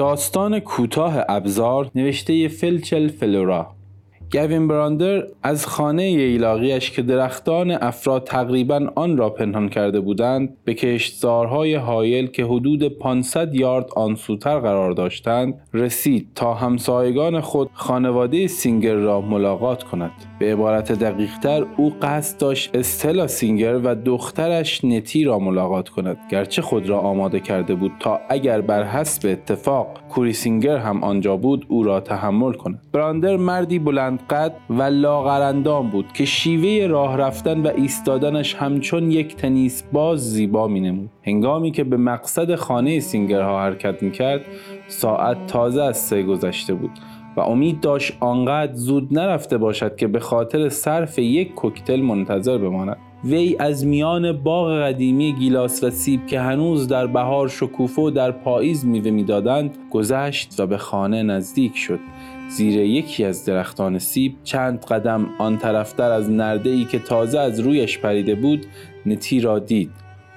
داستان کوتاه ابزار نوشته فلچر فلورا. گوین براندر از خانه ییلاقیش که درختان افرا تقریبا آن را پنهان کرده بودند به کشتزارهای حایل که حدود 500 یارد آنسوتر قرار داشتند رسید تا همسایگان خود خانواده سینگر را ملاقات کند. به عبارت دقیقتر او قصد داشت استلا سینگر و دخترش نتی را ملاقات کند گرچه خود را آماده کرده بود تا اگر بر حسب اتفاق کوری سینگر هم آنجا بود او را تحمل کند. براندر مردی بلند قد و لاغراندام بود که شیوه راه رفتن و ایستادنش همچون یک تنیس باز زیبا می نمود. هنگامی که به مقصد خانه سینگرها حرکت می کرد ساعت تازه از سه گذشته بود و امید داشت آنقدر زود نرفته باشد که به خاطر صرف یک کوکتل منتظر بماند وی از میان باغ قدیمی گیلاس و سیب که هنوز در بهار شکوفه و در پاییز میوه می‌دادند گذشت و به خانه نزدیک شد زیر یکی از درختان سیب چند قدم آن طرفتر از نرده ای که تازه از رویش پریده بود نتی را دید.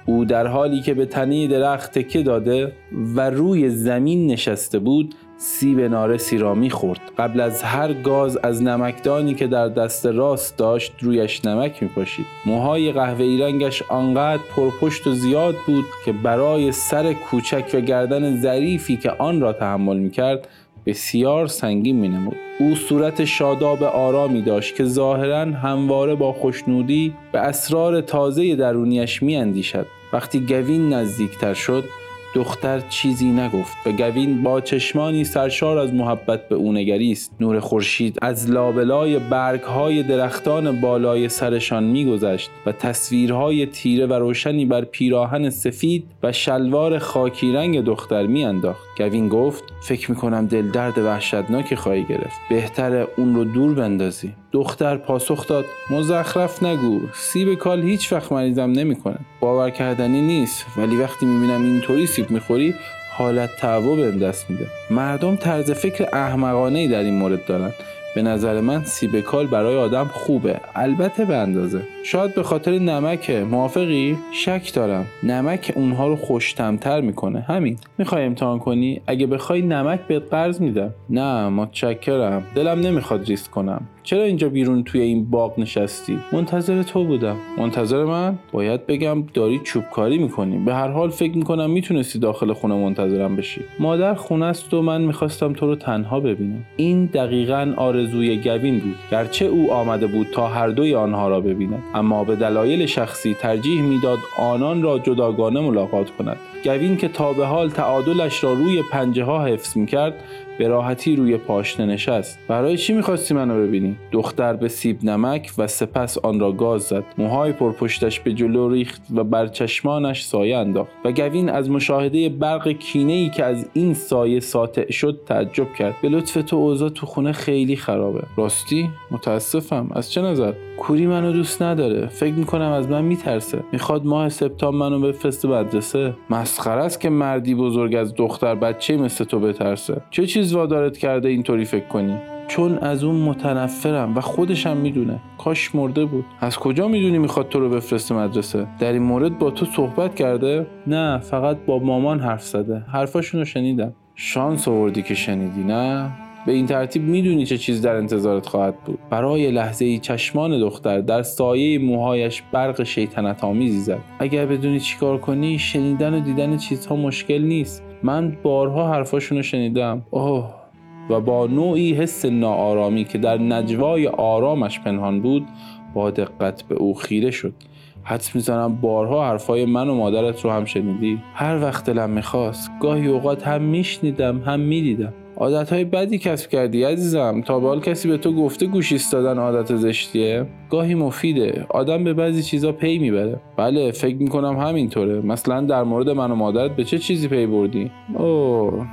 او در حالی که به تنه درخت تکه داده و روی زمین نشسته بود سیب نارسی را می‌خورد. قبل از هر گاز از نمکدانی که در دست راست داشت رویش نمک میپاشید. موهای قهوه‌ای رنگش آنقدر پرپشت و زیاد بود که برای سر کوچک و گردن ظریفی که آن را تحمل می‌کرد بسیار سنگین می نمود. او صورت شاداب آرامی داشت که ظاهرا همواره با خوشنودی به اسرار تازه درونیش می اندیشد. وقتی گوین نزدیکتر شد دختر چیزی نگفت. و گوین با چشمانی سرشار از محبت به او نگریست نور خورشید از لابلای برگهای درختان بالای سرشان میگذشت و تصویرهای تیره و روشنی بر پیراهن سفید و شلوار خاکی رنگ دختر میانداخت. گوین گفت فکر می‌کنم دل درد وحشتناکی خواهی گرفت. بهتر اون رو دور بندازی. دختر پاسخ داد مزخرف نگو. سیب کال هیچ وقت مریضم نمی‌کنه. باور کردنی نیست. ولی وقتی می‌بینم اینطوری می‌خوری حالت تعو بهم دست میده. مردم طرز فکر احمقانه ای در این مورد دارن. به نظر من سیب کال برای آدم خوبه. البته به اندازه. شاید به خاطر نمک موافقی؟ شک دارم. نمک اونها رو خوشتمتر می‌کنه. همین. می‌خوای امتحان کنی؟ اگه بخوای نمک بهت قرض میدم. نه متشکرم. دلم نمی‌خواد ریسک کنم. چرا اینجا بیرون توی این باغ نشستی؟ منتظر تو بودم. منتظر من؟ باید بگم داری چوبکاری می‌کنی. به هر حال فکر می‌کنم می‌تونستی داخل خونه منتظرم بشی. مادر خونه است و من می‌خواستم تو رو تنها ببینم. این دقیقا آرزوی گوین بود گرچه او آمده بود تا هر دوی آنها را ببیند. اما به دلایل شخصی ترجیح می‌داد آنان را جداگانه ملاقات کند. گوین که تا به حال تعادلش را روی پنجه ها حفظ می‌کرد به راحتی روی پاشنه نشست. برای چی می‌خواستی منو ببینی؟ دختر به سیب نمک و سپس آن را گاز زد. موهای پرپشتش به جلو ریخت و بر چشمانش سایه انداخت و گوین از مشاهده برق کینه ای که از این سایه ساطع شد تعجب کرد. به لطف تو اوضاع تو خونه خیلی خرابه. راستی؟ متاسفم. از چه نظر? کوری منو دوست نداره. فکر می‌کنم از من میترسه. می‌خواد ماه سپتامبر منو بفرسته مدرسه. مسخره است که مردی بزرگ از دختر بچه مثل تو بترسه. چه چیز وادارت کرده اینطوری فکر کنی. چون از اون متنفرم و خودشم می‌دونه. کاش مرده بود. از کجا می‌دونی می‌خواد تو رو بفرسته مدرسه؟ در این مورد با تو صحبت کرده؟ نه فقط با مامان حرف زده. حرفاشون رو شنیدم. شانس آوردی که شنیدی نه؟ به این ترتیب می‌دونی چه چیز در انتظارت خواهد بود. برای لحظه ای چشمان دختر در سایه موهایش برق شیطنت آمیزی زد. اگر بدونی چیکار کنی شنیدن و دیدن چیزها مشکل نیست. من بارها حرفاشونو شنیدم. اوه. و با نوعی حس ناآرامی که در نجوای آرامش پنهان بود با دقت به او خیره شد. حدس می‌زنم بارها حرفای من و مادرت رو هم شنیدی. هر وقت دلم می‌خواست گاهی اوقات هم میشنیدم هم می‌دیدم. عادت های بدی کسب کردی عزیزم. تا به کسی به تو گفته گوش ایستادن عادت زشتیه. گاهی مفیده. آدم به بعضی چیزا پی می‌بره. بله فکر می‌کنم همینطوره. مثلا در مورد من و مادرت به چه چیزی پی بردی؟ اوه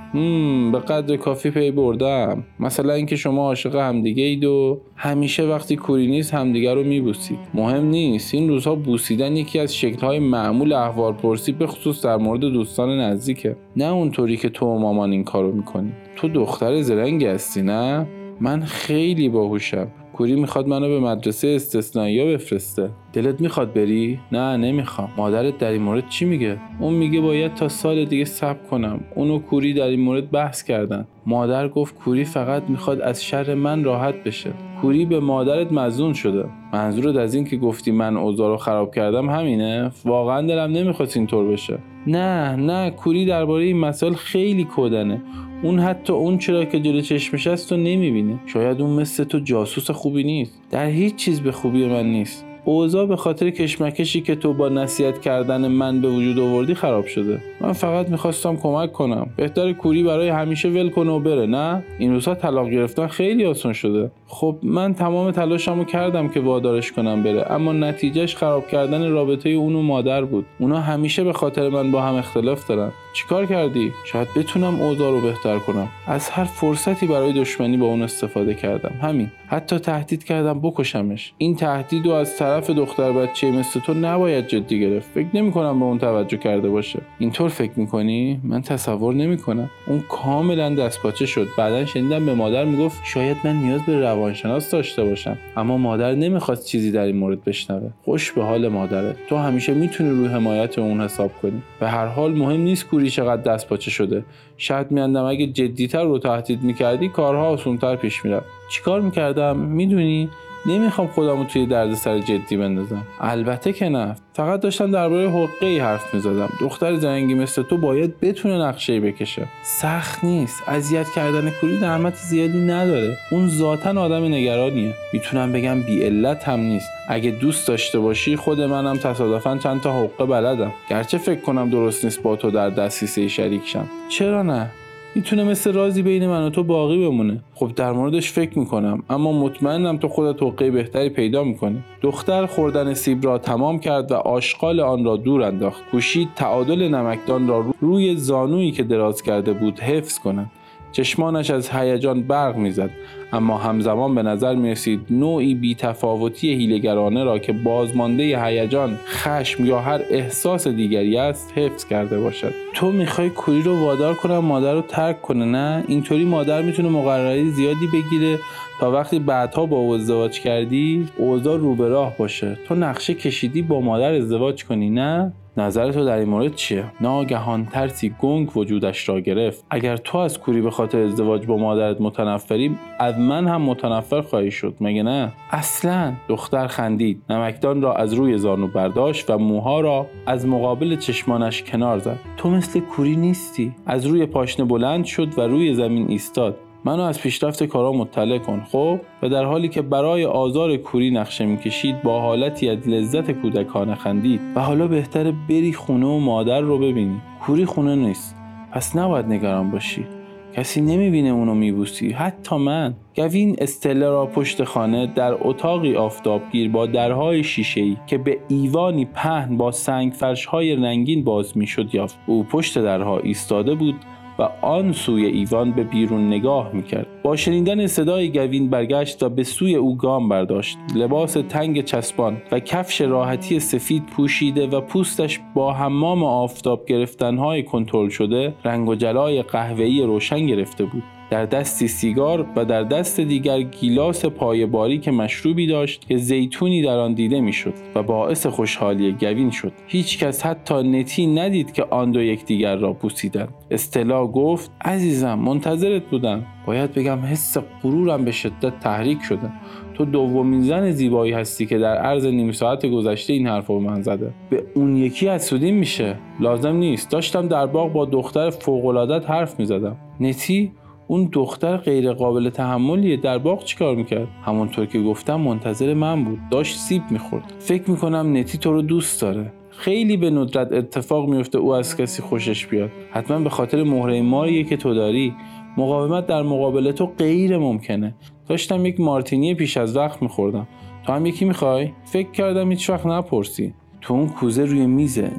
به قدر کافی پی بردم. مثلا اینکه شما عاشق همدیگه اید و همیشه وقتی کوری نیست همدیگه رو میبوسید. مهم نیست. این روزها بوسیدن یکی از شکلهای معمول احوال پرسی به خصوص در مورد دوستان نزدیکه. نه اونطوری که تو و مامان این کارو می‌کنی. تو دختر زرنگی هستی نه؟ من خیلی باهوشم. کوری می‌خواد منو به مدرسه استثنایی بفرسته. دلت می‌خواد بری؟ نه نمی‌خوام. مادرت در این مورد چی میگه؟ اون میگه باید تا سال دیگه صبر کنم. اون و کوری در این مورد بحث کردن. مادر گفت کوری فقط می‌خواد از شر من راحت بشه. کوری به مادرت مزون شده. منظورت از این که گفتی من اوضاع رو خراب کردم همینه؟ واقعا دلم نمی‌خواست اینطور بشه. نه نه کوری درباره این مسائل خیلی کودنه. اون حتی اون چرا که جلو چشمش است تو نمی‌بینه. شاید اون مثل تو جاسوس خوبی نیست. در هیچ چیز به خوبی من نیست. اوضاع به خاطر کشمکشی که تو با نصیحت کردن من به وجود آوردی خراب شده. من فقط می‌خواستم کمک کنم. بهتر کوری برای همیشه ول کنه و بره نه؟ این روزها طلاق گرفتن خیلی آسان شده. خب من تمام تلاشمو کردم که وادارش کنم بره اما نتیجهش خراب کردن رابطه اون و مادر بود. اونا همیشه به خاطر من با هم اختلاف دارن. چیکار کردی؟ شاید بتونم اوضاع رو بهتر کنم. از هر فرصتی برای دشمنی با اون استفاده کردم. همین. حتی تهدید کردم بکشمش. این تهدید رو از طرف دختر بچه مثل تو نباید جدی گرفت. فکر نمی کنم به اون توجه کرده باشه. اینطور فکر می‌کنی؟ من تصور نمی‌کنم. اون کاملا دستپاچه شد. بعدا شنیدم به مادر می‌گفت شاید من نیاز به روانشناس داشته باشم. اما مادر نمی‌خواست چیزی در این مورد بشنوه. خوش به حال مادره. تو همیشه می‌تونی روی حمایت اون حساب کنی. به هر حال مهم نیست کوری چقدر دستپاچه شده. شاید میاندم اگه جدیتر رو تهدید می‌کردی کارها آسونتر پیش می‌رفت. چیکار می‌کردم؟ می‌دونی؟ نمی‌خوام خودمو توی دردسر جدی بندازم. البته که نه. فقط داشتم درباره حقه ای حرف می‌زدم. دختر زنگی مثل تو باید بتونه نقشه بکشه. سخت نیست. اذیت کردن کوری زحمت زیادی نداره. اون ذاتا آدم نگرانیه. می‌تونم بگم بی علت هم نیست. اگه دوست داشته باشی خود منم تصادفا چند تا حقه بلدم. گرچه فکر کنم درست نیست با تو در دستیسه شریک شم. چرا نه؟ می‌تونه مثل رازی بین من و تو باقی بمونه. خب در موردش فکر می‌کنم اما مطمئنم تو خودت توقعی بهتری پیدا می‌کنی. دختر خوردن سیب را تمام کرد و آشغال آن را دور انداخت. کوشید تعادل نمکدان را روی زانویی که دراز کرده بود حفظ کند. چشمانش از هیجان برق می‌زد اما همزمان به نظر می رسید نوعی بیتفاوتی هیلگرانه را که بازمانده هیجان خشم یا هر احساس دیگری است حفظ کرده باشد. تو می‌خوای کوری رو وادار کنم مادر رو ترک کنه نه؟ اینطوری مادر می‌تونه مقرری زیادی بگیره تا وقتی بعدها با او ازدواج کردی اوضاع رو به راه باشه. تو نقشه کشیدی با مادر ازدواج کنی نه؟ نظر تو در این مورد چیه؟ ناگهان ترسی گنگ وجودش را گرفت. اگر تو از کوری به خاطر ازدواج با مادرت متنفری از من هم متنفر خواهی شد مگه نه؟ اصلا. دختر خندید نمکدان را از روی زانو برداشت و موها را از مقابل چشمانش کنار زد. تو مثل کوری نیستی. از روی پاشنه بلند شد و روی زمین ایستاد. منو از پیشرفت کارا مطلع کن خب؟ و در حالی که برای آزار کوری نقشه می‌کشید با حالتی از لذت کودکانه خندید. و حالا بهتره بری خونه و مادر رو ببینی. کوری خونه نیست. پس نباید نگران باشی. کسی نمی‌بینه اونو میبوسی. حتی من. گوین استله را پشت خانه در اتاقی آفتابگیر با درهای شیشهای که به ایوانی پهن با سنگ فرشهای رنگین باز می‌شد یافت. او پشت درها ایستاده بود و آن سوی ایوان به بیرون نگاه می‌کرد. با شنیدن صدای گوین برگشت و به سوی او گام برداشت. لباس تنگ چسبان و کفش راحتی سفید پوشیده و پوستش با حمام آفتاب گرفتنهای کنترل شده رنگ و جلای قهوه‌ای روشن گرفته بود. در دستی سیگار و در دست دیگر گیلاس پایه که مشروبی داشت که زیتونی در آن دیده می‌شد و باعث خوشحالی گوین شد. هیچکس حتی نتی ندید که آن دو یکدیگر را بوسیدند استلا گفت عزیزم منتظرت بودم. باید بگم حس غرورم به شدت تحریک شده. تو دومین زن زیبایی هستی که در عرض نیم ساعت گذشته این حرف رو من زده. به اون یکی حسودیم میشه. لازم نیست. داشتم در باغ با دختر فوقالعادت حرف می‌زدم. نتی اون دختر غیر قابل تحملیه. در باغ چیکار می‌کرد؟ همونطور که گفتم منتظر من بود. داشت سیب می‌خورد. فکر می‌کنم نتی تو رو دوست داره. خیلی به ندرت اتفاق میفته او از کسی خوشش بیاد. حتما به خاطر مهره ماریه که تو داری. مقاومت در مقابل تو غیر ممکنه. داشتم یک مارتینی پیش از وقت میخوردم. تو هم یکی می‌خوای؟ فکر کردم هیچ وقت نپرسی. تو اون کوزه روی میزه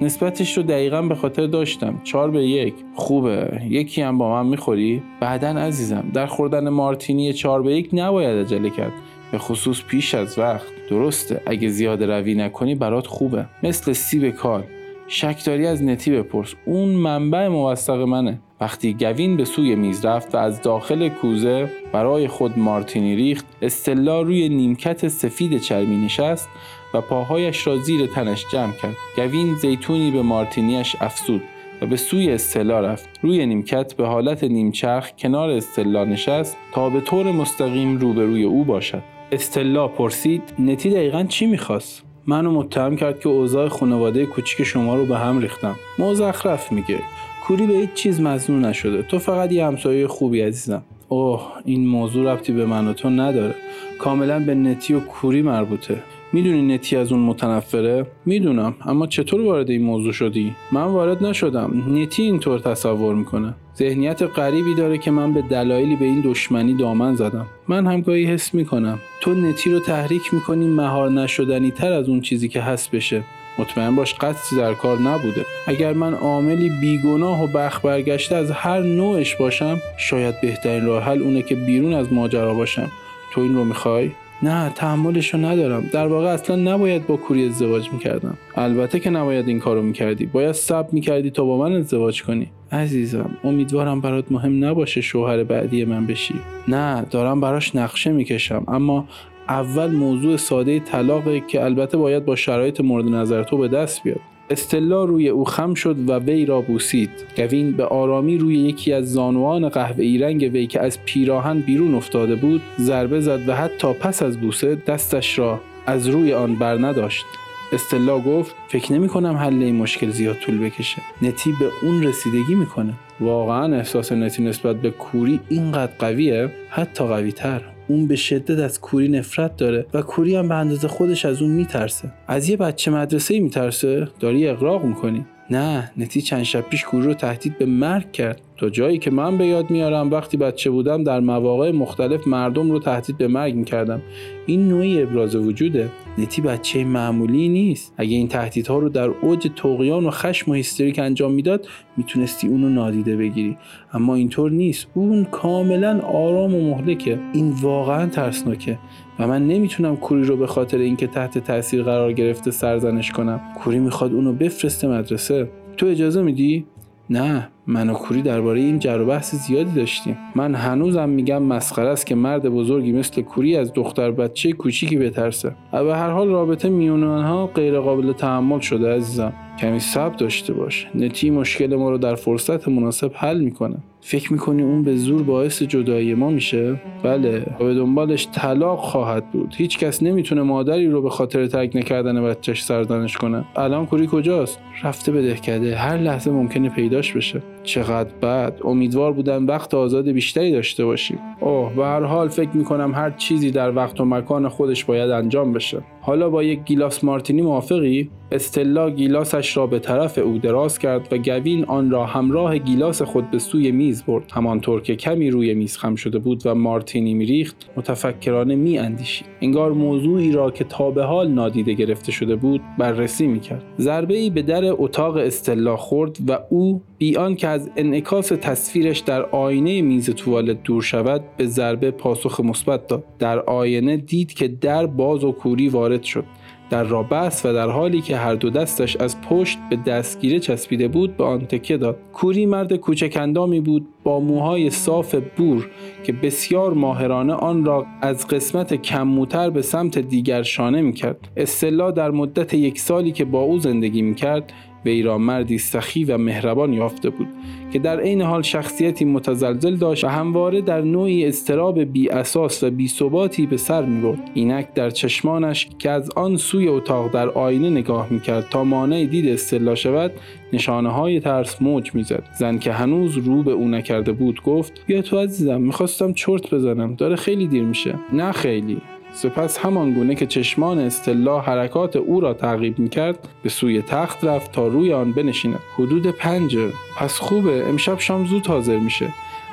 نسبتش رو دقیقا به خاطر داشتم. چهار به یک. خوبه. یکی هم با من می‌خوری؟ بعدا عزیزم در خوردن مارتینی چهار به یک نباید عجله کرد. به خصوص پیش از وقت. درسته. اگه زیاده روی نکنی برات خوبه. مثل سیب کال شکداری از نتی بپرس. اون منبع موثق منه. وقتی گوین به سوی میز رفت و از داخل کوزه برای خود مارتینی ریخت استلا روی نیمکت سفید چرمی نشست و پاهایش را زیر تنش جمع کرد. گوین زیتونی به مارتینیش افسود و به سوی استلا رفت. روی نیمکت به حالت نیمچرخ کنار استلا نشست تا به طور مستقیم روبروی او باشد. استلا پرسید نتی دقیقا چی می‌خواست؟ منو متهم کرد که اوضاع خانواده کوچیک شما رو به هم ریختم. مزخرف میگه. کوری به هیچ چیز مزنون نشده. تو فقط یه همسایه خوبی عزیزم. اوه این موضوع ربطی به من و تو نداره. کاملا به نتی و کوری مربوطه. می‌دونی نتی از اون متنفره؟ می‌دونم اما چطور وارد این موضوع شدی؟ من وارد نشدم. نتی اینطور تصور می‌کنه. ذهنیت غریبی داره که من به دلایلی به این دشمنی دامن زدم. من همگاهی حس می‌کنم. تو نتی رو تحریک می‌کنی مهار نشدنی تر از اون چیزی که هست بشه. مطمئن باش قصدی در کار نبوده. اگر من عاملی بیگناه و بخ برگشته از هر نوعش باشم شاید بهترین راه حل اونه که بیرون از ماجرا باشم. تو این رو می‌خوای؟ نه تحملش رو ندارم. در واقع اصلا نباید با کوری ازدواج می‌کردم. البته که نباید این کارو می‌کردی. باید سب می‌کردی تا با من ازدواج کنی. عزیزم امیدوارم برات مهم نباشه شوهر بعدی من بشی. نه دارم براش نقشه می‌کشم. اما اول موضوع ساده طلاقه که البته باید با شرایط مورد نظر تو به دست بیاد. استلا روی او خم شد و وی را بوسید. گوین به آرامی روی یکی از زانوان قهوه‌ای رنگ وی که از پیراهن بیرون افتاده بود ضربه زد و حتی پس از بوسه دستش را از روی آن بر نداشت. استلا گفت فکر نمی کنم حل این مشکل زیاد طول بکشه. نتی به اون رسیدگی می‌کنه واقعا احساس نتی نسبت به کوری اینقدر قویه؟ حتی قوی تر اون به شدت از کوری نفرت داره و کوری هم به اندازه خودش از اون میترسه. از یه بچه مدرسه میترسه؟ داری اقراق می‌کنی؟ نه نتی چند شب پیش کوری رو تهدید به مرگ کرد. تا جایی که من به یاد میارم وقتی بچه بودم در مواقع مختلف مردم رو تهدید به مرگ می‌کردم. این نوعی ابراز وجوده. نتی بچه معمولی نیست. اگه این تهدیدها رو در اوج توقیان و خشم و هیستریک انجام می‌داد می‌تونستی اونو نادیده بگیری. اما اینطور نیست. اون کاملا آرام و مهلکه. این واقعا ترسناکه. و من نمی‌تونم کوری رو به خاطر اینکه تحت تاثیر قرار گرفته سرزنش کنم. کوری می‌خواد اونو بفرسته مدرسه. تو اجازه میدی؟ نه. من و کوری درباره این جر و بحث زیادی داشتیم. من هنوزم میگم مسخره است که مرد بزرگی مثل کوری از دختر بچه کوچیکی بترسه. و به هر حال رابطه میون آنها غیر قابل تحمل شده عزیزم. کمی صبر داشته باش. نتی مشکل ما رو در فرصت مناسب حل می‌کنه. فکر می‌کنی اون به زور باعث جدایی ما میشه؟ بله و به دنبالش طلاق خواهد بود. هیچ کس نمی‌تونه مادری رو به خاطر ترک نکردن بچهش سرزنش کنه. الان کوری کجاست؟ رفته به دهکده. هر لحظه ممکنه پیداش بشه. چقدر بد. امیدوار بودم وقت آزاد بیشتری داشته باشیم. اوه به هر حال فکر می‌کنم هر چیزی در وقت و مکان خودش باید انجام بشه. حالا با یک گیلاس مارتینی موافقی؟ استلا گیلاسش را به طرف او دراز کرد و گوین آن را همراه گیلاس خود به سوی میز برد. همانطور که کمی روی میز خم شده بود و مارتینی میریخت متفکرانه می اندیشید انگار موضوعی را که تا به حال نادیده گرفته شده بود بررسی می‌کرد. ضربه ای به در اتاق استلا خورد و او بیان که از انعکاس تصویرش در آینه میز توالت دور شود به ضربه پاسخ مثبت داد. در آینه دید که در باز و کوری وارد شد. در را بست و در حالی که هر دو دستش از پشت به دستگیره چسبیده بود به آن تکیه داد. کوری مرد کوچکندامی بود با موهای صاف بور که بسیار ماهرانه آن را از قسمت کمموتر به سمت دیگر شانه می‌کرد. استلا در مدت یک سالی که با او زندگی می‌کرد وی را مردی سخی و مهربان یافته بود که در عین حال شخصیتی متزلزل داشت و همواره در نوعی استراب بی اساس و بی ثباتی به سر می برد. اینک در چشمانش که از آن سوی اتاق در آینه نگاه می کرد تا مانع دید استلا شود نشانه های ترس موج می‌زد. زن که هنوز رو به او نکرده بود گفت بیا تو عزیزم می‌خواستم چرت بزنم داره خیلی دیر میشه. نه خیلی. سپس همان گونه که چشمان استلا حرکات او را تعقیب می‌کرد به سوی تخت رفت تا روی آن بنشیند. حدود پنج پس خوبه امشب شام زود حاضر میشه.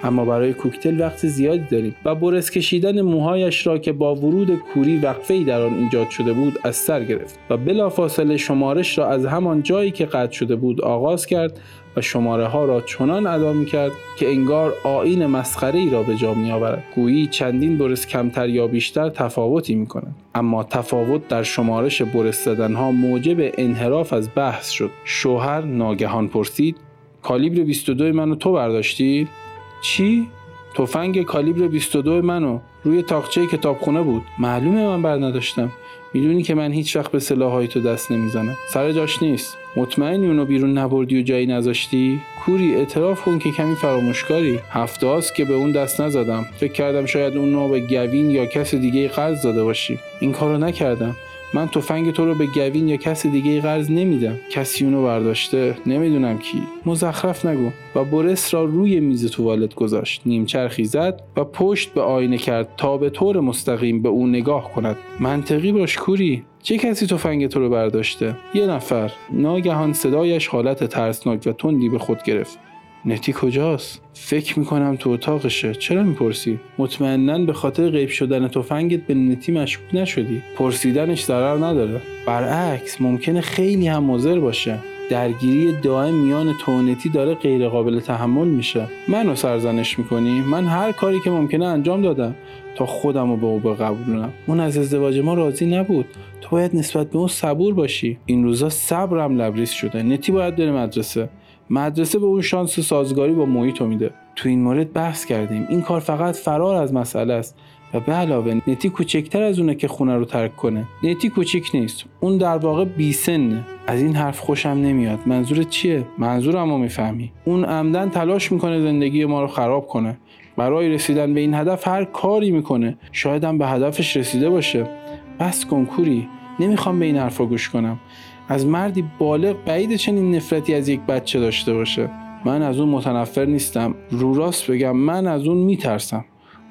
اما برای کوکتل وقت زیادی داریم و برس کشیدن موهایش را که با ورود کوری وقفه در آن ایجاد شده بود از سر گرفت و بلافاصله شمارش را از همان جایی که قطع شده بود آغاز کرد و شماره ها را چنان ادا می کرد که انگار آین مسخره ای را به جا می آورد گویی چندین برس کمتر یا بیشتر تفاوتی می کند اما تفاوت در شمارش برس زدن ها موجب انحراف از بحث شد. شوهر ناگهان پرسید کالیبر 22 منو تو برداشتی چی؟ تفنگ کالیبر 22 منو روی تاقچه کتابخونه بود. معلومه من بر نداشتم. می‌دونی که من هیچ وقت به سلاحهای تو دست نمی‌زنم. سر جاش نیست. مطمئنی اونو بیرون نبردی و جایی نذاشتی؟ کوری اعتراف کن که کمی فراموشکاری. هفته هاست که به اون دست نزدم. فکر کردم شاید اون به گوین یا کس دیگه قرض داده باشی. این کارو نکردم. من تفنگ تو رو به گوین یا کسی دیگه قرض نمیدم. کسی اونو برداشته نمی‌دونم کی. مزخرف نگو. و برس را روی میز توالت گذاشت. نیمچرخی زد و پشت به آینه کرد تا به طور مستقیم به او نگاه کند. منطقی باش کوری. چه کسی تفنگ تو رو برداشته؟ یه نفر. ناگهان صدایش حالت ترسناک و تندی به خود گرفت. نتی کجاست؟ فکر می‌کنم تو اتاقشه. چرا می‌پرسی؟ مطمئنا به خاطر غیب شدن تفنگت به نتی مشکوک نشدی. پرسیدنش ضرر نداره. برعکس ممکنه خیلی هم مضر باشه. درگیری دائم میان تو نتی داره غیر قابل تحمل میشه. منو سرزنش می‌کنی؟ من هر کاری که ممکنه انجام دادم تا خودم رو به او بقبولونم. اون از ازدواج ما راضی نبود. تو باید نسبت به اون صبور باشی. این روزا صبرم لبریز شده. نتی باید بره مدرسه. مدرسه به اون شانس سازگاری با محیط میده. تو این مورد بحث کردیم. این کار فقط فرار از مسئله است و به علاوه نتی کوچکتر از اونه که خونه رو ترک کنه. نتی کوچیک نیست. اون در واقع بیسنه از این حرف خوشم نمیاد. منظور چیه؟ منظورم رو می‌فهمی. اون عمدن تلاش می‌کنه زندگی ما رو خراب کنه. برای رسیدن به این هدف هر کاری می‌کنه. شاید هم به هدفش رسیده باشه. بس کنکوری. نمی‌خوام به این حرفا گوش کنم. از مردی بالغ بعید چنین نفرتی از یک بچه داشته باشه. من از اون متنفر نیستم. رو راست بگم من از اون میترسم.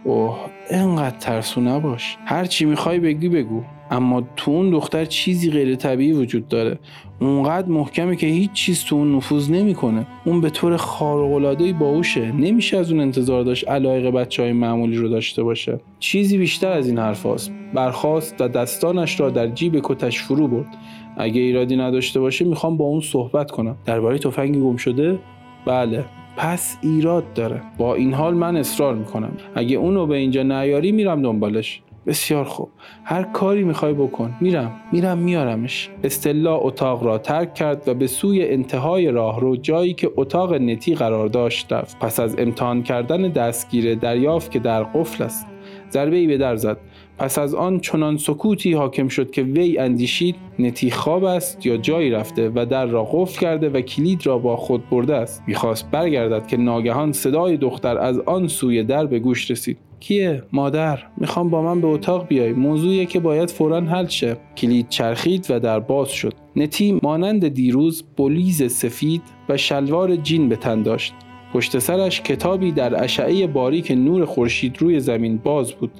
اوه انقدر ترسو نباش. هر چی می‌خوای بگی بگو. اما تو اون دختر چیزی غیر طبیعی وجود داره. اونقدر محکمه که هیچ چیز تو اون نفوذ نمی‌کنه. اون به طور خارق باوشه نمیشه از اون انتظار داشت علایق بچه های معمولی رو داشته باشه. چیزی بیشتر از این حرفاست. برخواست و دستانش را در جیب کتش فرو برد. اگه ایرادی نداشته باشه می‌خوام با اون صحبت کنم. درباره تفنگ گم شده؟ بله. پس ایراد داره. با این حال من اصرار می‌کنم. اگه اونو به اینجا نیاری میرم دنبالش. بسیار خوب. هر کاری می‌خوای بکن. میرم. میرم میارمش. استلا اتاق را ترک کرد و به سوی انتهای راهرو جایی که اتاق نتی قرار داشت رفت. پس از امتحان کردن دستگیره دریافت که در قفل است. ضربه ای به در زد. پس از آن چنان سکوتی حاکم شد که وی اندیشید نتی خواب است یا جایی رفته و در را قفل کرده و کلید را با خود برده است. می‌خواست برگردد که ناگهان صدای دختر از آن سوی در به گوش رسید. کیه؟ مادر می‌خوام با من به اتاق بیای. موضوعی که باید فورا حل شه. کلید چرخید و در باز شد. نتی مانند دیروز بلیز سفید و شلوار جین به تن داشت. پشت سرش کتابی در اشعه باریک نور خورشید روی زمین باز بود.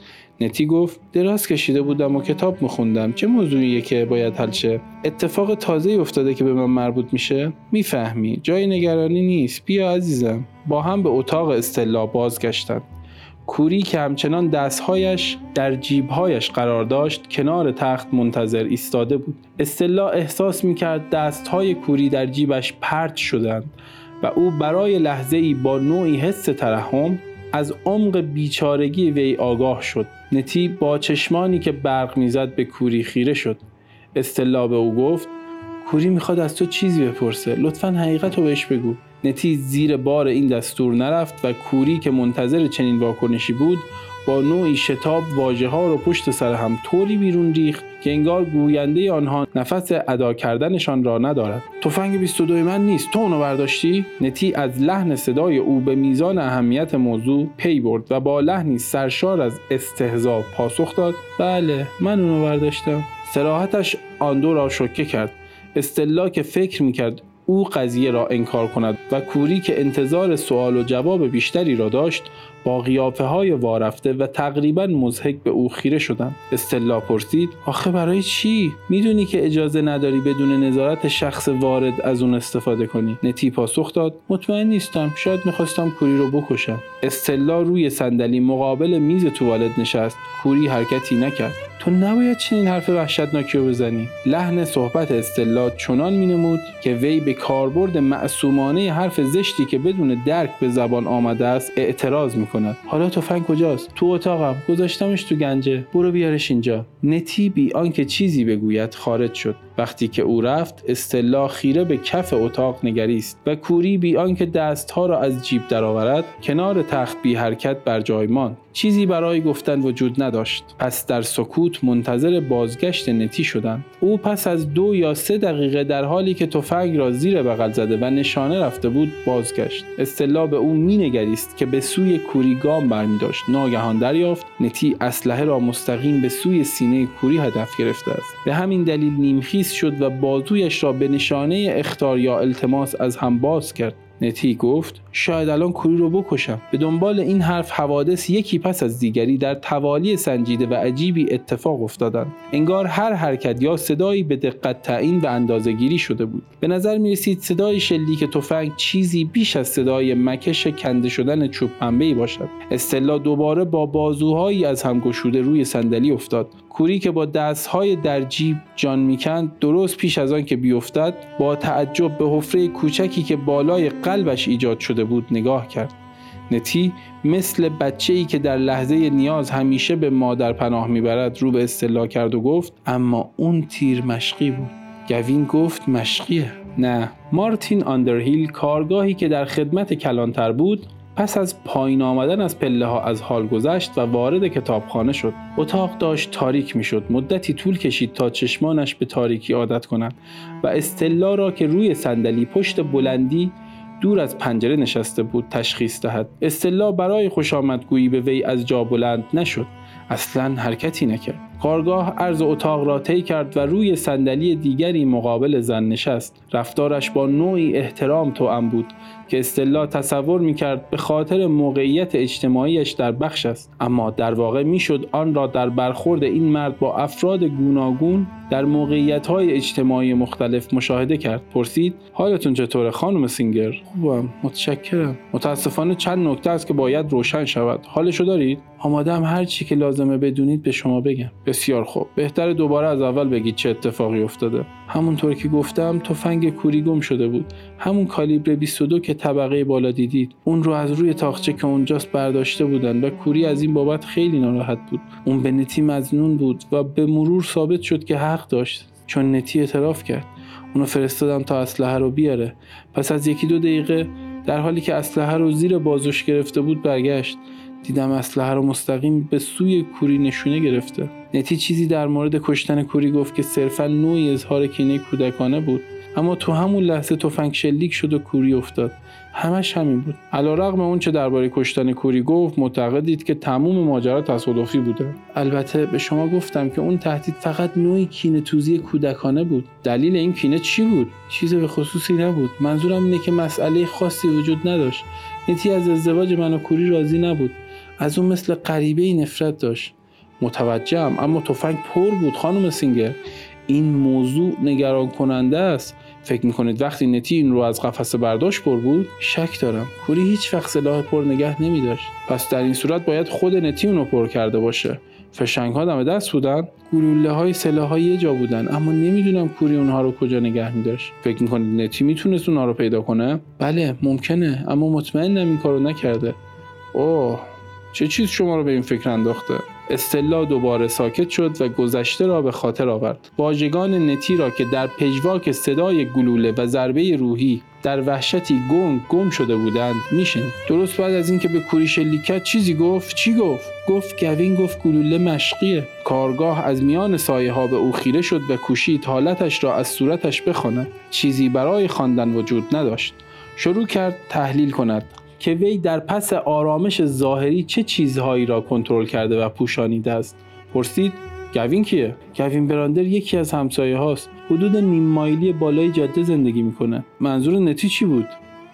نتی گفت دراز کشیده بودم و کتاب میخوندم. چه موضوعیه که باید حل شه؟ اتفاق تازه افتاده که به من مربوط میشه؟ می‌فهمی. جای نگرانی نیست. بیا عزیزم. با هم به اتاق استلا بازگشتند کوری که همچنان دستهایش در جیبهایش قرار داشت کنار تخت منتظر ایستاده بود. استلا احساس می‌کرد دستهای کوری در جیبش پرت شدند و او برای لحظه ای با نوعی حس ترحم از عمق بیچارگی وی آگاه شد. نتی با چشمانی که برق می‌زد به کوری خیره شد. استلا به او گفت کوری می‌خواد از تو چیزی بپرسه. لطفا حقیقت رو بهش بگو. نتی زیر بار این دستور نرفت و کوری که منتظر چنین واکنشی بود با نوعی شتاب واژه ها رو پشت سر هم طوری بیرون ریخت که انگار گوینده آنها نفس ادا کردنشان را ندارد. تفنگ 22 من نیست تو اونو برداشتی؟ نتی از لحن صدای او به میزان اهمیت موضوع پی برد و با لحنی سرشار از استهزا پاسخ داد. بله من اونو برداشتم. سراحتش آن دو را شکه کرد. استلا که فکر می‌کرد او قضیه را انکار کند و کوری که انتظار سوال و جواب بیشتری را داشت با قیافه های وارفته و تقریبا مزهک به او خیره شدند استلا پرسید آخه برای چی؟ می‌دونی که اجازه نداری بدون نظارت شخص وارد از اون استفاده کنی. نتی پاسخ داد مطمئن نیستم شاید می‌خواستم کوری رو بکشم. استلا روی صندلی مقابل میز توالت نشست کوری حرکتی نکرد. تو نباید چنین حرف وحشتناکی رو بزنی. لحن صحبت استلا چنان مینمود که وی به کاربرد معصومانه حرف زشتی که بدون درک به زبان آمده است اعتراض می‌کند. حالا تفنگ کجاست؟ تو اتاقم. گذاشتمش تو گنجه. برو بیارش اینجا. نتی بی آنکه چیزی بگوید خارج شد. وقتی که او رفت استلا خیره به کف اتاق نگریست و کوری بی آنکه دستها را از جیب درآورد کنار تخت بی حرکت بر جای ماند. چیزی برای گفتن وجود نداشت. پس در سکوت منتظر بازگشت نتی شدند. او پس از دو یا سه دقیقه در حالی که تفنگ را زیر بغل زده و نشانه رفته بود بازگشت. استلا به او مینگریست که به سوی کوری گام برمی داشت ناگهان دریافت نتی اسلحه را مستقیم به سوی سینه کوری هدف گرفته است. به همین دلیل نیمخیز شد و بازویش را به نشانه اختار یا التماس از هم باز کرد. نتی گفت شاید الان کوری رو بکشم. به دنبال این حرف حوادث یکی پس از دیگری در توالی سنجیده و عجیبی اتفاق افتادند. انگار هر حرکت یا صدایی به دقت تعیین و اندازه گیری شده بود. به نظر می رسید صدای شلیک تفنگ چیزی بیش از صدای مکش کنده شدن چوب پنبه باشد. استلا دوباره با بازوهایی از هم گشوده روی صندلی افتاد. کوری که با دستهای در جیب جان می‌کند درست پیش از آن که بیفتد با تعجب به حفره کوچکی که بالای قلبش ایجاد شده بود نگاه کرد. نتی مثل بچه ای که در لحظه نیاز همیشه به مادر پناه می‌برد رو به استلا کرد و گفت اما اون تیر مشقی بود. گوین گفت مشقیه. نه. مارتین آندرهیل کارگاهی که در خدمت کلانتر بود پس از پایین آمدن از پله ها از حال گذشت و وارد کتابخانه شد. اتاق داشت تاریک می‌شد. مدتی طول کشید تا چشمانش به تاریکی عادت کنند و استلا را که روی صندلی پشت بلندی دور از پنجره نشسته بود تشخیص دهد. استلا برای خوش آمدگویی به وی از جا بلند نشد. اصلا حرکتی نکرد. کارگاه عرض اتاق را طی کرد و روی صندلی دیگری مقابل زن نشست. رفتارش با نوعی احترام توأم بود که استلا تصور می‌کرد به خاطر موقعیت اجتماعیش در بخش است. اما در واقع می‌شد آن را در برخورد این مرد با افراد گوناگون در موقعیت های اجتماعی مختلف مشاهده کرد. پرسید حالتون چطوره خانم سینگر؟ خوبم. متشکرم. متاسفانه چند نکته است که باید روشن شود. حالشو دارید؟ آمادم هر چی که لازمه بدونید به شما بگم. بسیار خوب. بهتر دوباره از اول بگید چه اتفاقی افتاده. همونطور که گفتم تفنگ کوری گم شده بود. همون کالیبر 22 که طبقه بالا دیدید. اون رو از روی تاخچه که اونجاست برداشته بودن و کوری از این بابت خیلی ناراحت بود. اون به نتی مزنون بود و به مرور ثابت شد که حق داشت. چون نتی اعتراف کرد. اونو فرستادم تا اسلحه رو بیاره. پس از یکی دو دقیقه در حالی که اسلحه رو زیر بازوش گرفته بود برگشت. دیدم اسلحه رو مستقیم به سوی کوری نشونه گرفته. نتی چیزی در مورد کشتن کوری گفت که صرفا نوعی اظهار کینه کودکانه بود اما تو همون لحظه تفنگ شلیک شد و کوری افتاد. همش همین بود. علیرغم اون چه درباره کشتن کوری گفت معتقدید که تموم ماجرا تصادفی بوده. البته به شما گفتم که اون تهدید فقط نوعی کینه توزی کودکانه بود. دلیل این کینه چی بود؟ چیز به خصوصی نبود. منظورم اینه که مسئله خاصی وجود نداشت. نتی از ازدواج من و کوری راضی نبود. از اون مثل غریبه نفرت داشت. متوجهم اما تفنگ پر بود خانم سینگر. این موضوع نگران کننده است. فکر می‌کنید وقتی نتی این رو از قفسه برداشت پر بود؟ شک دارم. کوری هیچ وقت سلاح پر نگه نمی داشت پس در این صورت باید خود نتی اونو پر کرده باشه. فشنگ ها دم دست بودن. گلوله های سلاح های یه جا بودن اما نمی‌دونم کوری اونها رو کجا نگه می فکر می‌کنید نتی می‌تونست اونها رو پیدا کنه؟ بله ممکنه اما مطمئنم این کارو نکرده. اوه. چه چیز شما رو به این فکر انداخته؟ استلا دوباره ساکت شد و گذشته را به خاطر آورد. واژگان نتی را که در پژواک صدای گلوله و ضربه روحی در وحشتی گنگ گم شده بودند میشن درست بعد از اینکه به کوری شلیک چیزی گفت چی گفت؟ گفت گوین گفت گلوله مشقیه. کارگاه از میان سایه ها به او خیره شد و کوشید حالتش را از صورتش بخواند. چیزی برای خواندن وجود نداشت. شروع کرد تحلیل کند. که وی در پس آرامش ظاهری چه چیزهایی را کنترل کرده و پوشانیده است. پرسید گوین کیه? گوین براندر یکی از همسایه هاست حدود نیم مایلی بالای جاده زندگی می‌کنه. منظور نتی چی بود؟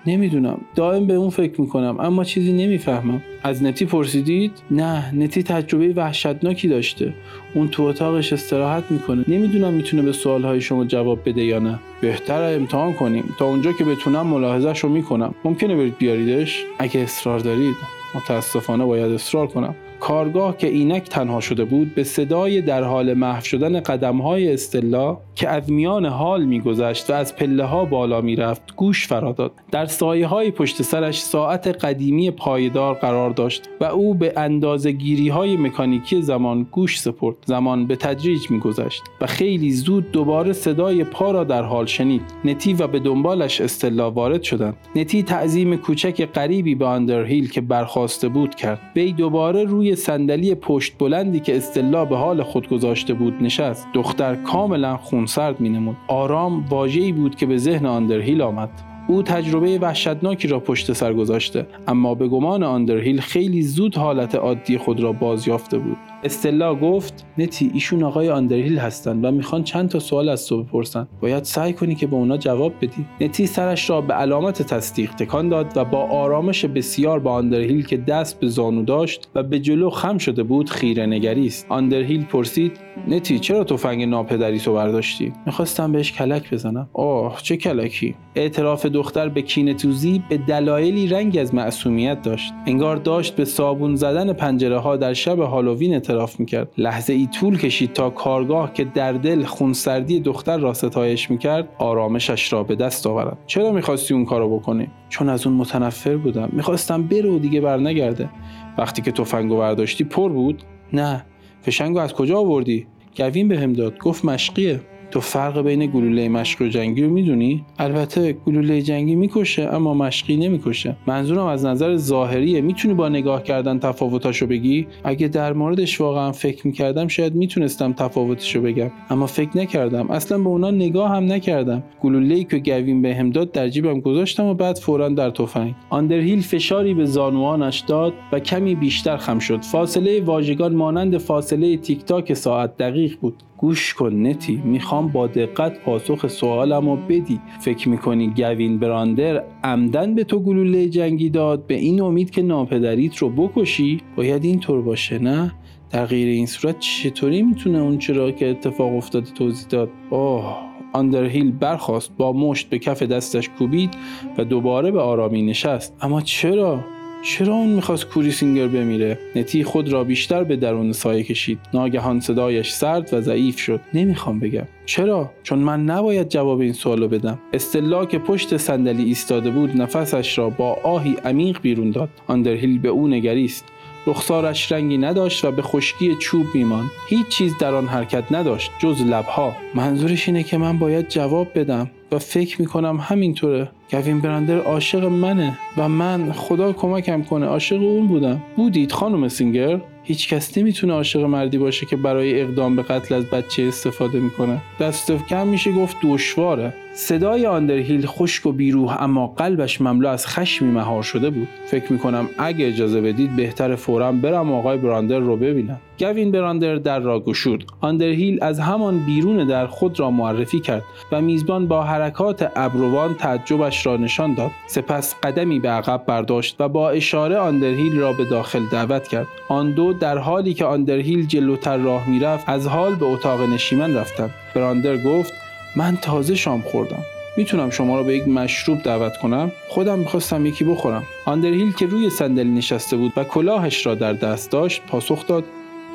نمی‌دونم. دائم به اون فکر می‌کنم اما چیزی نمی‌فهمم. از نتی پرسیدید؟ نه نتی تجربه وحشتناکی داشته. اون تو اتاقش استراحت می‌کنه. نمی‌دونم می‌تونه به سوالهای شما جواب بده یا نه. بهتر امتحان کنیم. تا اونجا که بتونم ملاحظهش رو می‌کنم. ممکنه برید بیاریدش؟ اگه اصرار دارید متاسفانه باید اصرار کنم. کارگاه که اینک تنها شده بود به صدای در حال محو شدن قدمهای استلا که از میان حال میگذشت و از پله ها بالا می‌رفت گوش فرا داد. در سایه های پشت سرش ساعت قدیمی پایدار قرار داشت و او به اندازه گیری های مکانیکی زمان گوش سپرد. زمان به تدریج میگذشت و خیلی زود دوباره صدای پا را در حال شنید. نتی و به دنبالش استلا وارد شدند. نتی تعظیم کوچک غریبی به آندرهیل که برخواسته بود کرد. وی دوباره روی صندلی پشت بلندی که استلا به حال خود گذاشته بود نشست. دختر کاملا خونسرد مینمود آرام واژه‌ای بود که به ذهن آندرهیل آمد. او تجربه وحشتناکی را پشت سر گذاشته اما به گمان آندرهیل خیلی زود حالت عادی خود را بازیافته بود. استلا گفت نتی ایشون آقای آندرهیل هستند و می‌خوان چند تا سوال از تو بپرسن. باید سعی کنی که به اونا جواب بدی. نتی سرش را به علامت تصدیق تکان داد و با آرامش بسیار با آندرهیل که دست به زانو داشت و به جلو خم شده بود خیره نگریست آندرهیل پرسید نتی چرا تفنگ ناپدری تو برداشتی؟ می‌خواستم بهش کلک بزنم. آه چه کلکی؟ اعتراف دختر به کینتوزی به دلایلی رنگ از معصومیت داشت. انگار داشت به صابون زدن پنجره ها در شب هالووین اعتراف می‌کرد. لحظه ای طول کشید تا کارگاه که در دل خونسردی دختر را ستایش می‌کرد آرامشش را به دست آورد. چرا می‌خواستی اون کارو بکنی؟ چون از اون متنفر بودم. می‌خواستم بره و دیگه برنگرده. وقتی که تفنگو برداشتی پر بود؟ نه. فشنگو از کجا آوردی؟ گوین بهم داد. گفت مشقیه. تو فرق بین گلوله مشقی و جنگی رو می‌دونی؟ البته گلوله جنگی می‌کشه اما مشقی نمی‌کشه. منظورم از نظر ظاهریه. می‌تونی با نگاه کردن تفاوتاشو بگی؟ اگه در موردش واقعا فکر می‌کردم شاید می‌تونستم تفاوتشو بگم. اما فکر نکردم. اصلا به اونا نگاه هم نکردم. گلوله ای که گوین بهم داد در جیبم گذاشتم و بعد فورا در تفنگ. آندرهیل فشاری به زانوانش داد و کمی بیشتر خم شد. فاصله واژگان مانند فاصله تیک تاک ساعت دقیق بود. گوش کن نتی می‌خوام با دقت پاسخ سوالم رو بدی فکر می‌کنی گوین براندر عمدن به تو گلوله جنگی داد به این امید که ناپدریت رو بکشی؟ باید اینطور باشه نه؟ در غیر این صورت چطوری می‌تونه اون چرا که اتفاق افتاده توضیح داد؟ اوه آندرهیل برخواست با مشت به کف دستش کوبید و دوباره به آرامی نشست. اما چرا؟ چرا اون می‌خواست کوری سینگر بمیره؟ نتی خود را بیشتر به درون سایه کشید. ناگهان صدایش سرد و ضعیف شد. نمی‌خوام بگم. چرا؟ چون من نباید جواب این سوالو بدم. استلا که پشت صندلی ایستاده بود نفسش را با آهی عمیق بیرون داد. آندرهیل به او نگریست. رخسارش رنگی نداشت و به خشکی چوب میماند. هیچ چیز در آن حرکت نداشت جز لبها. منظورش اینه که من باید جواب بدم. و فکر می‌کنم همینطوره. گوین براندر عاشق منه و من خدا کمکم کنه. عاشق اون بودم. بودید خانم سینگر؟ هیچ کس نمی‌تونه عاشق مردی باشه که برای اقدام به قتل از بچه استفاده می‌کنه. دست کم میشه گفت دشواره. صدای آندرهیل خشک و بیروح اما قلبش مملو از خشمی مهار شده بود. فکر می‌کنم اگه اجازه بدید بهتر فورا برم آقای براندر رو ببینم. گوین براندر در را گشود. آندرهیل از همان بیرون در خود را معرفی کرد و میزبان با حرکات ابروان تعجبش را نشان داد. سپس قدمی به عقب برداشت و با اشاره آندرهیل را به داخل دعوت کرد. آن دو در حالی که آندرهیل جلوتر راه می‌رفت از حال به اتاق نشیمن رفتند. براندر گفت من تازه شام خوردم. می‌تونم شما را به یک مشروب دعوت کنم؟ خودم می‌خواستم یکی بخورم. آندرهیل که روی صندلی نشسته بود و کلاهش را در دست داشت پاسخ داد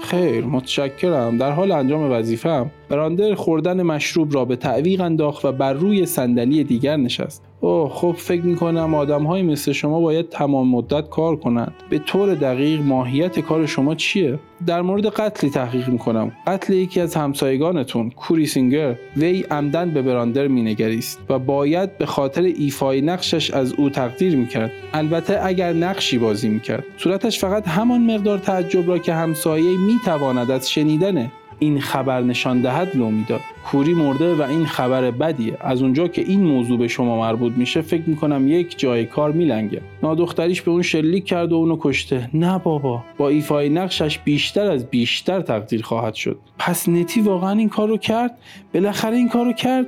خیر متشکرم. در حال انجام وظیفه‌ام براندر خوردن مشروب را به تعویق انداخت و بر روی صندلی دیگر نشست. اوه خب فکر می‌کنم آدم های مثل شما باید تمام مدت کار کنند. به طور دقیق ماهیت کار شما چیه؟ در مورد قتلی تحقیق می‌کنم. قتل یکی از همسایگانتون کوری سینگر وی عمداً به براندر مینگریست و باید به خاطر ایفای نقشش از او تقدیر می‌کرد. البته اگر نقشی بازی می‌کرد. صورتش فقط همان مقدار تعجب را که همسایه می‌تواند از شنیدن این خبر نشان دهد لو می‌داد. کوری مرده و این خبر بدیه. از اونجا که این موضوع به شما مربوط میشه فکر می‌کنم یک جای کار میلنگه. نادختریش به اون شلیک کرد و اونو کشته. نه بابا. با ایفای نقشش بیشتر از بیشتر تقدیر خواهد شد. پس نتی واقعا این کار رو کرد؟ بالاخره این کار رو کرد؟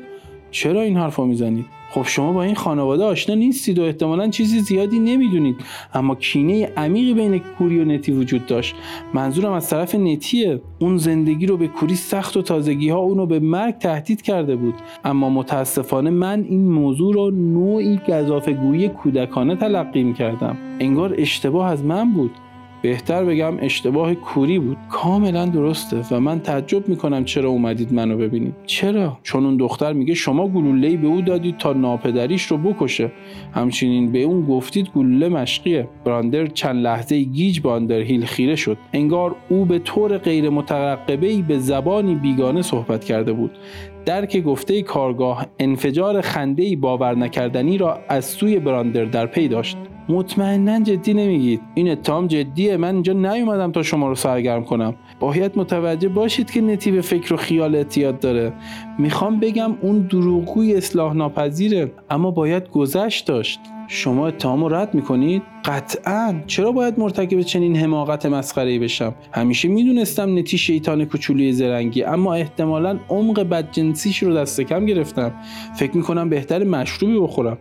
چرا این حرفا می‌زنید؟ خب شما با این خانواده آشنا نیستید و احتمالا چیزی زیادی نمی‌دونید. اما کینه عمیقی بین کوری و نتی وجود داشت. منظورم از طرف نتیه. اون زندگی رو به کوری سخت و تازگی ها اونو به مرگ تهدید کرده بود. اما متاسفانه من این موضوع رو نوعی گذافگویی کودکانه تلقی کردم انگار اشتباه از من بود. بهتر بگم اشتباه کوری بود. کاملا درسته و من تعجب می‌کنم چرا اومدید منو ببینید. چرا؟ چون اون دختر میگه شما گلوله به او دادید تا ناپدریش رو بکشه. همچنین به اون گفتید گلوله مشقیه. براندر چند لحظه گیج باندر هیل خیره شد. انگار او به طور غیر مترقبه به زبانی بیگانه صحبت کرده بود. درک گفته کارگاه انفجار خنده باور نکردنی را از سوی براندر در پی داشت. مطمئنا جدی نمیگید. این اتهام جدیه من اینجا نیومدم تا شما رو سرگرم کنم. باید متوجه باشید که نتی به فکر و خیال اعتیاد داره. می‌خوام بگم اون دروغگوی اصلاح ناپذیره اما باید گذشت داشت. شما اتهام رو رد می‌کنید قطعا. چرا باید مرتکب چنین حماقت مسخره بشم؟ همیشه می‌دونستم نتی شیطان کوچولوی زرنگی اما احتمالا عمق بدجنسیش رو دست کم گرفتم. فکر می‌کنم بهتر مشروبی بخورم.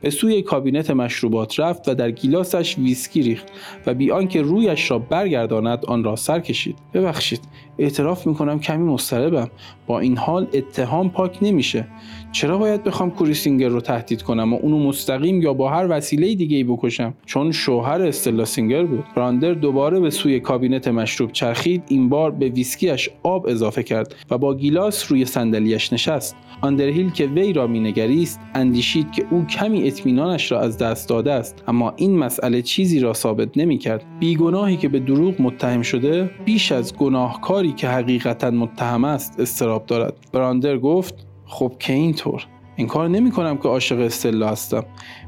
به سوی کابینت مشروبات رفت و در گیلاسش ویسکی ریخت و بی آنکه رویش را برگرداند آن را سر کشید. ببخشید. اعتراف می‌کنم کمی مضطربم. با این حال اتهام پاک نمیشه. چرا باید بخوام کوری سینگر رو تهدید کنم و اونو مستقیم یا با هر وسیله دیگه ای بکشم؟ چون شوهر استلا سینگر بود. براندر دوباره به سوی کابینت مشروب چرخید این بار به ویسکیش آب اضافه کرد و با گیلاس روی صندلی‌اش نشست. آندرهیل که وی را مینگریست اندیشید که او کمی اطمینانش را از دست داده است. اما این مسئله چیزی را ثابت نمی‌کرد. بیگناهی که به دروغ متهم شده بیش از گناهکاری که حقیقتا متهم است اضطراب دارد. براندر گفت خب که اینطور. این کار نمی کنم که عاشق استلا هستم.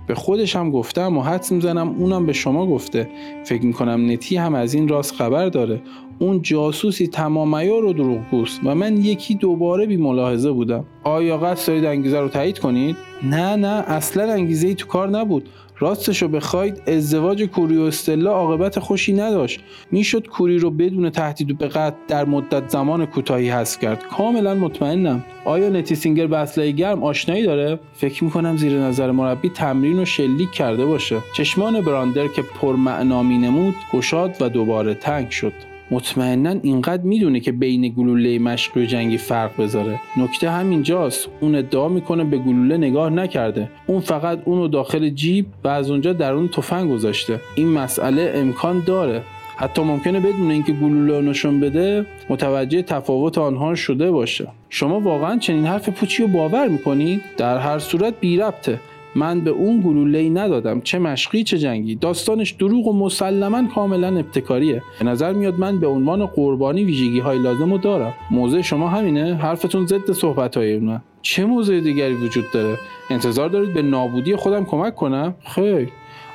به خودش هم گفتم و حدس می‌زنم اونم به شما گفته. فکر می‌کنم نتی هم از این راست خبر داره. اون جاسوسی تمام عیار و دروغگوست و من یکی دوباره بی ملاحظه بودم. آیا قصد دارید انگیزه رو تایید کنید؟ نه نه اصلا انگیزه ای تو کار نبود. راستش رو بخواید ازدواج کوری و استلا عاقبت خوشی نداشت. می‌شد کوری رو بدون تهدید و به قطع در مدت زمان کوتاهی حذف کرد. کاملا مطمئنم. آیا نتیسینگر به اسلحه گرم آشنایی داره؟ فکر می‌کنم زیر نظر مربی تمرین و شلیک کرده باشه. چشمان براندر که پرمعنا نمود گشاد و دوباره تنگ شد. مطمئنا اینقدر می‌دونه که بین گلوله مشقی و جنگی فرق بذاره. نکته همینجاست. اون ادعا می‌کنه به گلوله نگاه نکرده. اون فقط اونو داخل جیب و از اونجا در اون تفنگ گذاشته. این مسئله امکان داره. حتی ممکنه بدون اینکه گلوله نشون بده متوجه تفاوت آنها شده باشه. شما واقعا چنین حرف پوچی رو باور می‌کنید؟ در هر صورت بی ربطه. من به اون گلوله ای ندادم چه مشقی چه جنگی. داستانش دروغ و مسلما کاملا ابتکاریه. به نظر میاد من به عنوان قربانی ویژگی های لازم رو دارم. موضع شما همینه؟ حرفتون ضد صحبت های اونه. چه موضع دیگری وجود داره؟ انتظار دارید به نابودی خودم کمک کنم؟ خیر.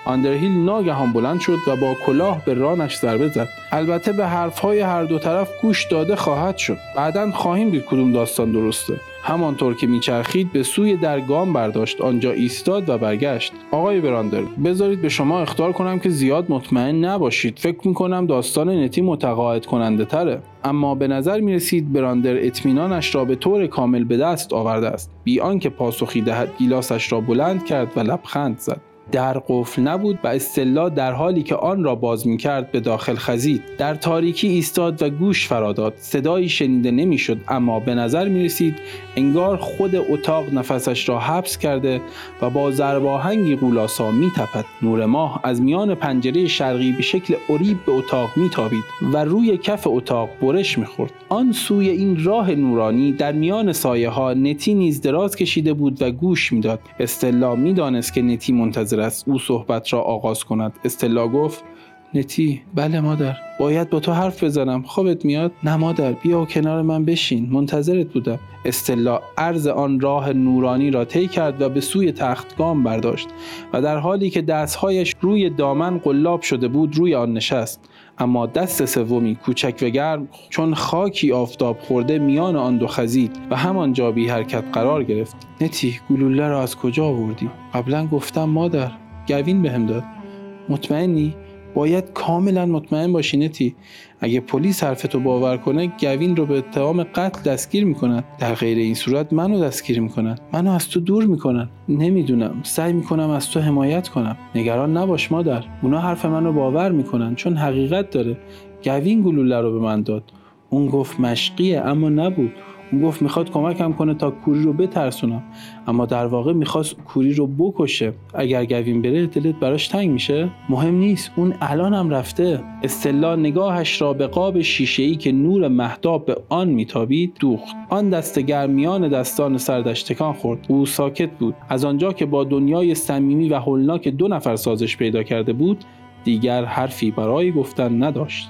آندرهیل ناگهان بلند شد و با کلاه به رانش ضربه زد. البته به حرفهای هر دو طرف گوش داده خواهد شد. بعدا خواهیم دید کدوم داستان درسته. همانطور که میچرخید به سوی در گام برداشت آنجا ایستاد و برگشت. آقای براندر بذارید به شما اختار کنم که زیاد مطمئن نباشید. فکر می‌کنم داستان نتی متقاعد کننده تره. اما به نظر می رسید براندر اطمینانش را به طور کامل به دست آورده است. بی آنکه پاسخی دهد گیلاسش را بلند کرد و لبخند زد. در قفل نبود و استلا در حالی که آن را باز می کرد به داخل خزید. در تاریکی ایستاد و گوش فراداد صدایی شنیده نمی‌شد اما به نظر می رسید انگار خود اتاق نفسش را حبس کرده و با زرباهنگی قولاسا می تپد نور ماه از میان پنجره شرقی به شکل اریب به اتاق می تابید و روی کف اتاق برش می خورد آن سوی این راه نورانی در میان سایه ها نتی نیز دراز کشیده بود و گوش می‌داد. استلا می‌دانست که نتی منتظر است او صحبت را آغاز کند. استلا گفت نتی بله مادر. باید با تو حرف بزنم. خوابت میاد؟ نه مادر. بیا و کنار من بشین. منتظرت بودم. استلا عرض آن راه نورانی را طی کرد و به سوی تخت گام برداشت و در حالی که دستهایش روی دامن قلاب شده بود روی آن نشست. اما دست سومی کوچک و گرم چون خاکی آفتاب خورده میان آن دو خزید و همانجا بی حرکت قرار گرفت. نتی گلوله را از کجا آوردی؟ قبلا گفتم مادر. گوین بهم داد. مطمئنی؟ باید کاملا مطمئن باشی نتی. اگه پلیس حرفتو باور کنه گوین رو به اتهام قتل دستگیر می‌کنن. در غیر این صورت منو دستگیر می‌کنن. منو از تو دور می‌کنن. نمی‌دونم. سعی می‌کنم از تو حمایت کنم. نگران نباش مادر. اونا حرف منو باور می‌کنن چون حقیقت داره. گوین گلوله رو به من داد. اون گفت مشقیه اما نبود. اون گفت می‌خواد کمکم کنه تا کوری رو بترسونم. اما در واقع می‌خواست کوری رو بکشه. اگر گوین بره دلت براش تنگ میشه. مهم نیست اون الان هم رفته. استلا نگاهش را به قاب شیشه که نور مهتاب به آن میتابید دوخت. آن دست گرم میان دستان سردش تکان خورد. او ساکت بود. از آنجا که با دنیای صمیمی و هولناک دو نفر سازش پیدا کرده بود دیگر حرفی برای گفتن نداشت.